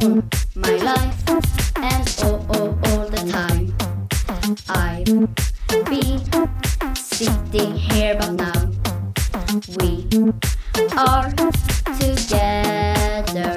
my life and all, all the time. I've been sitting here, but now we are together.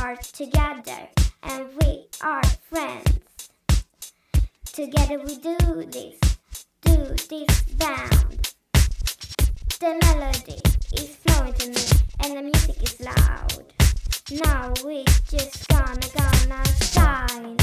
are together, and we are friends. Together we do this, do this bound. The melody is flowing to me, and the music is loud. Now we just gonna gonna shine.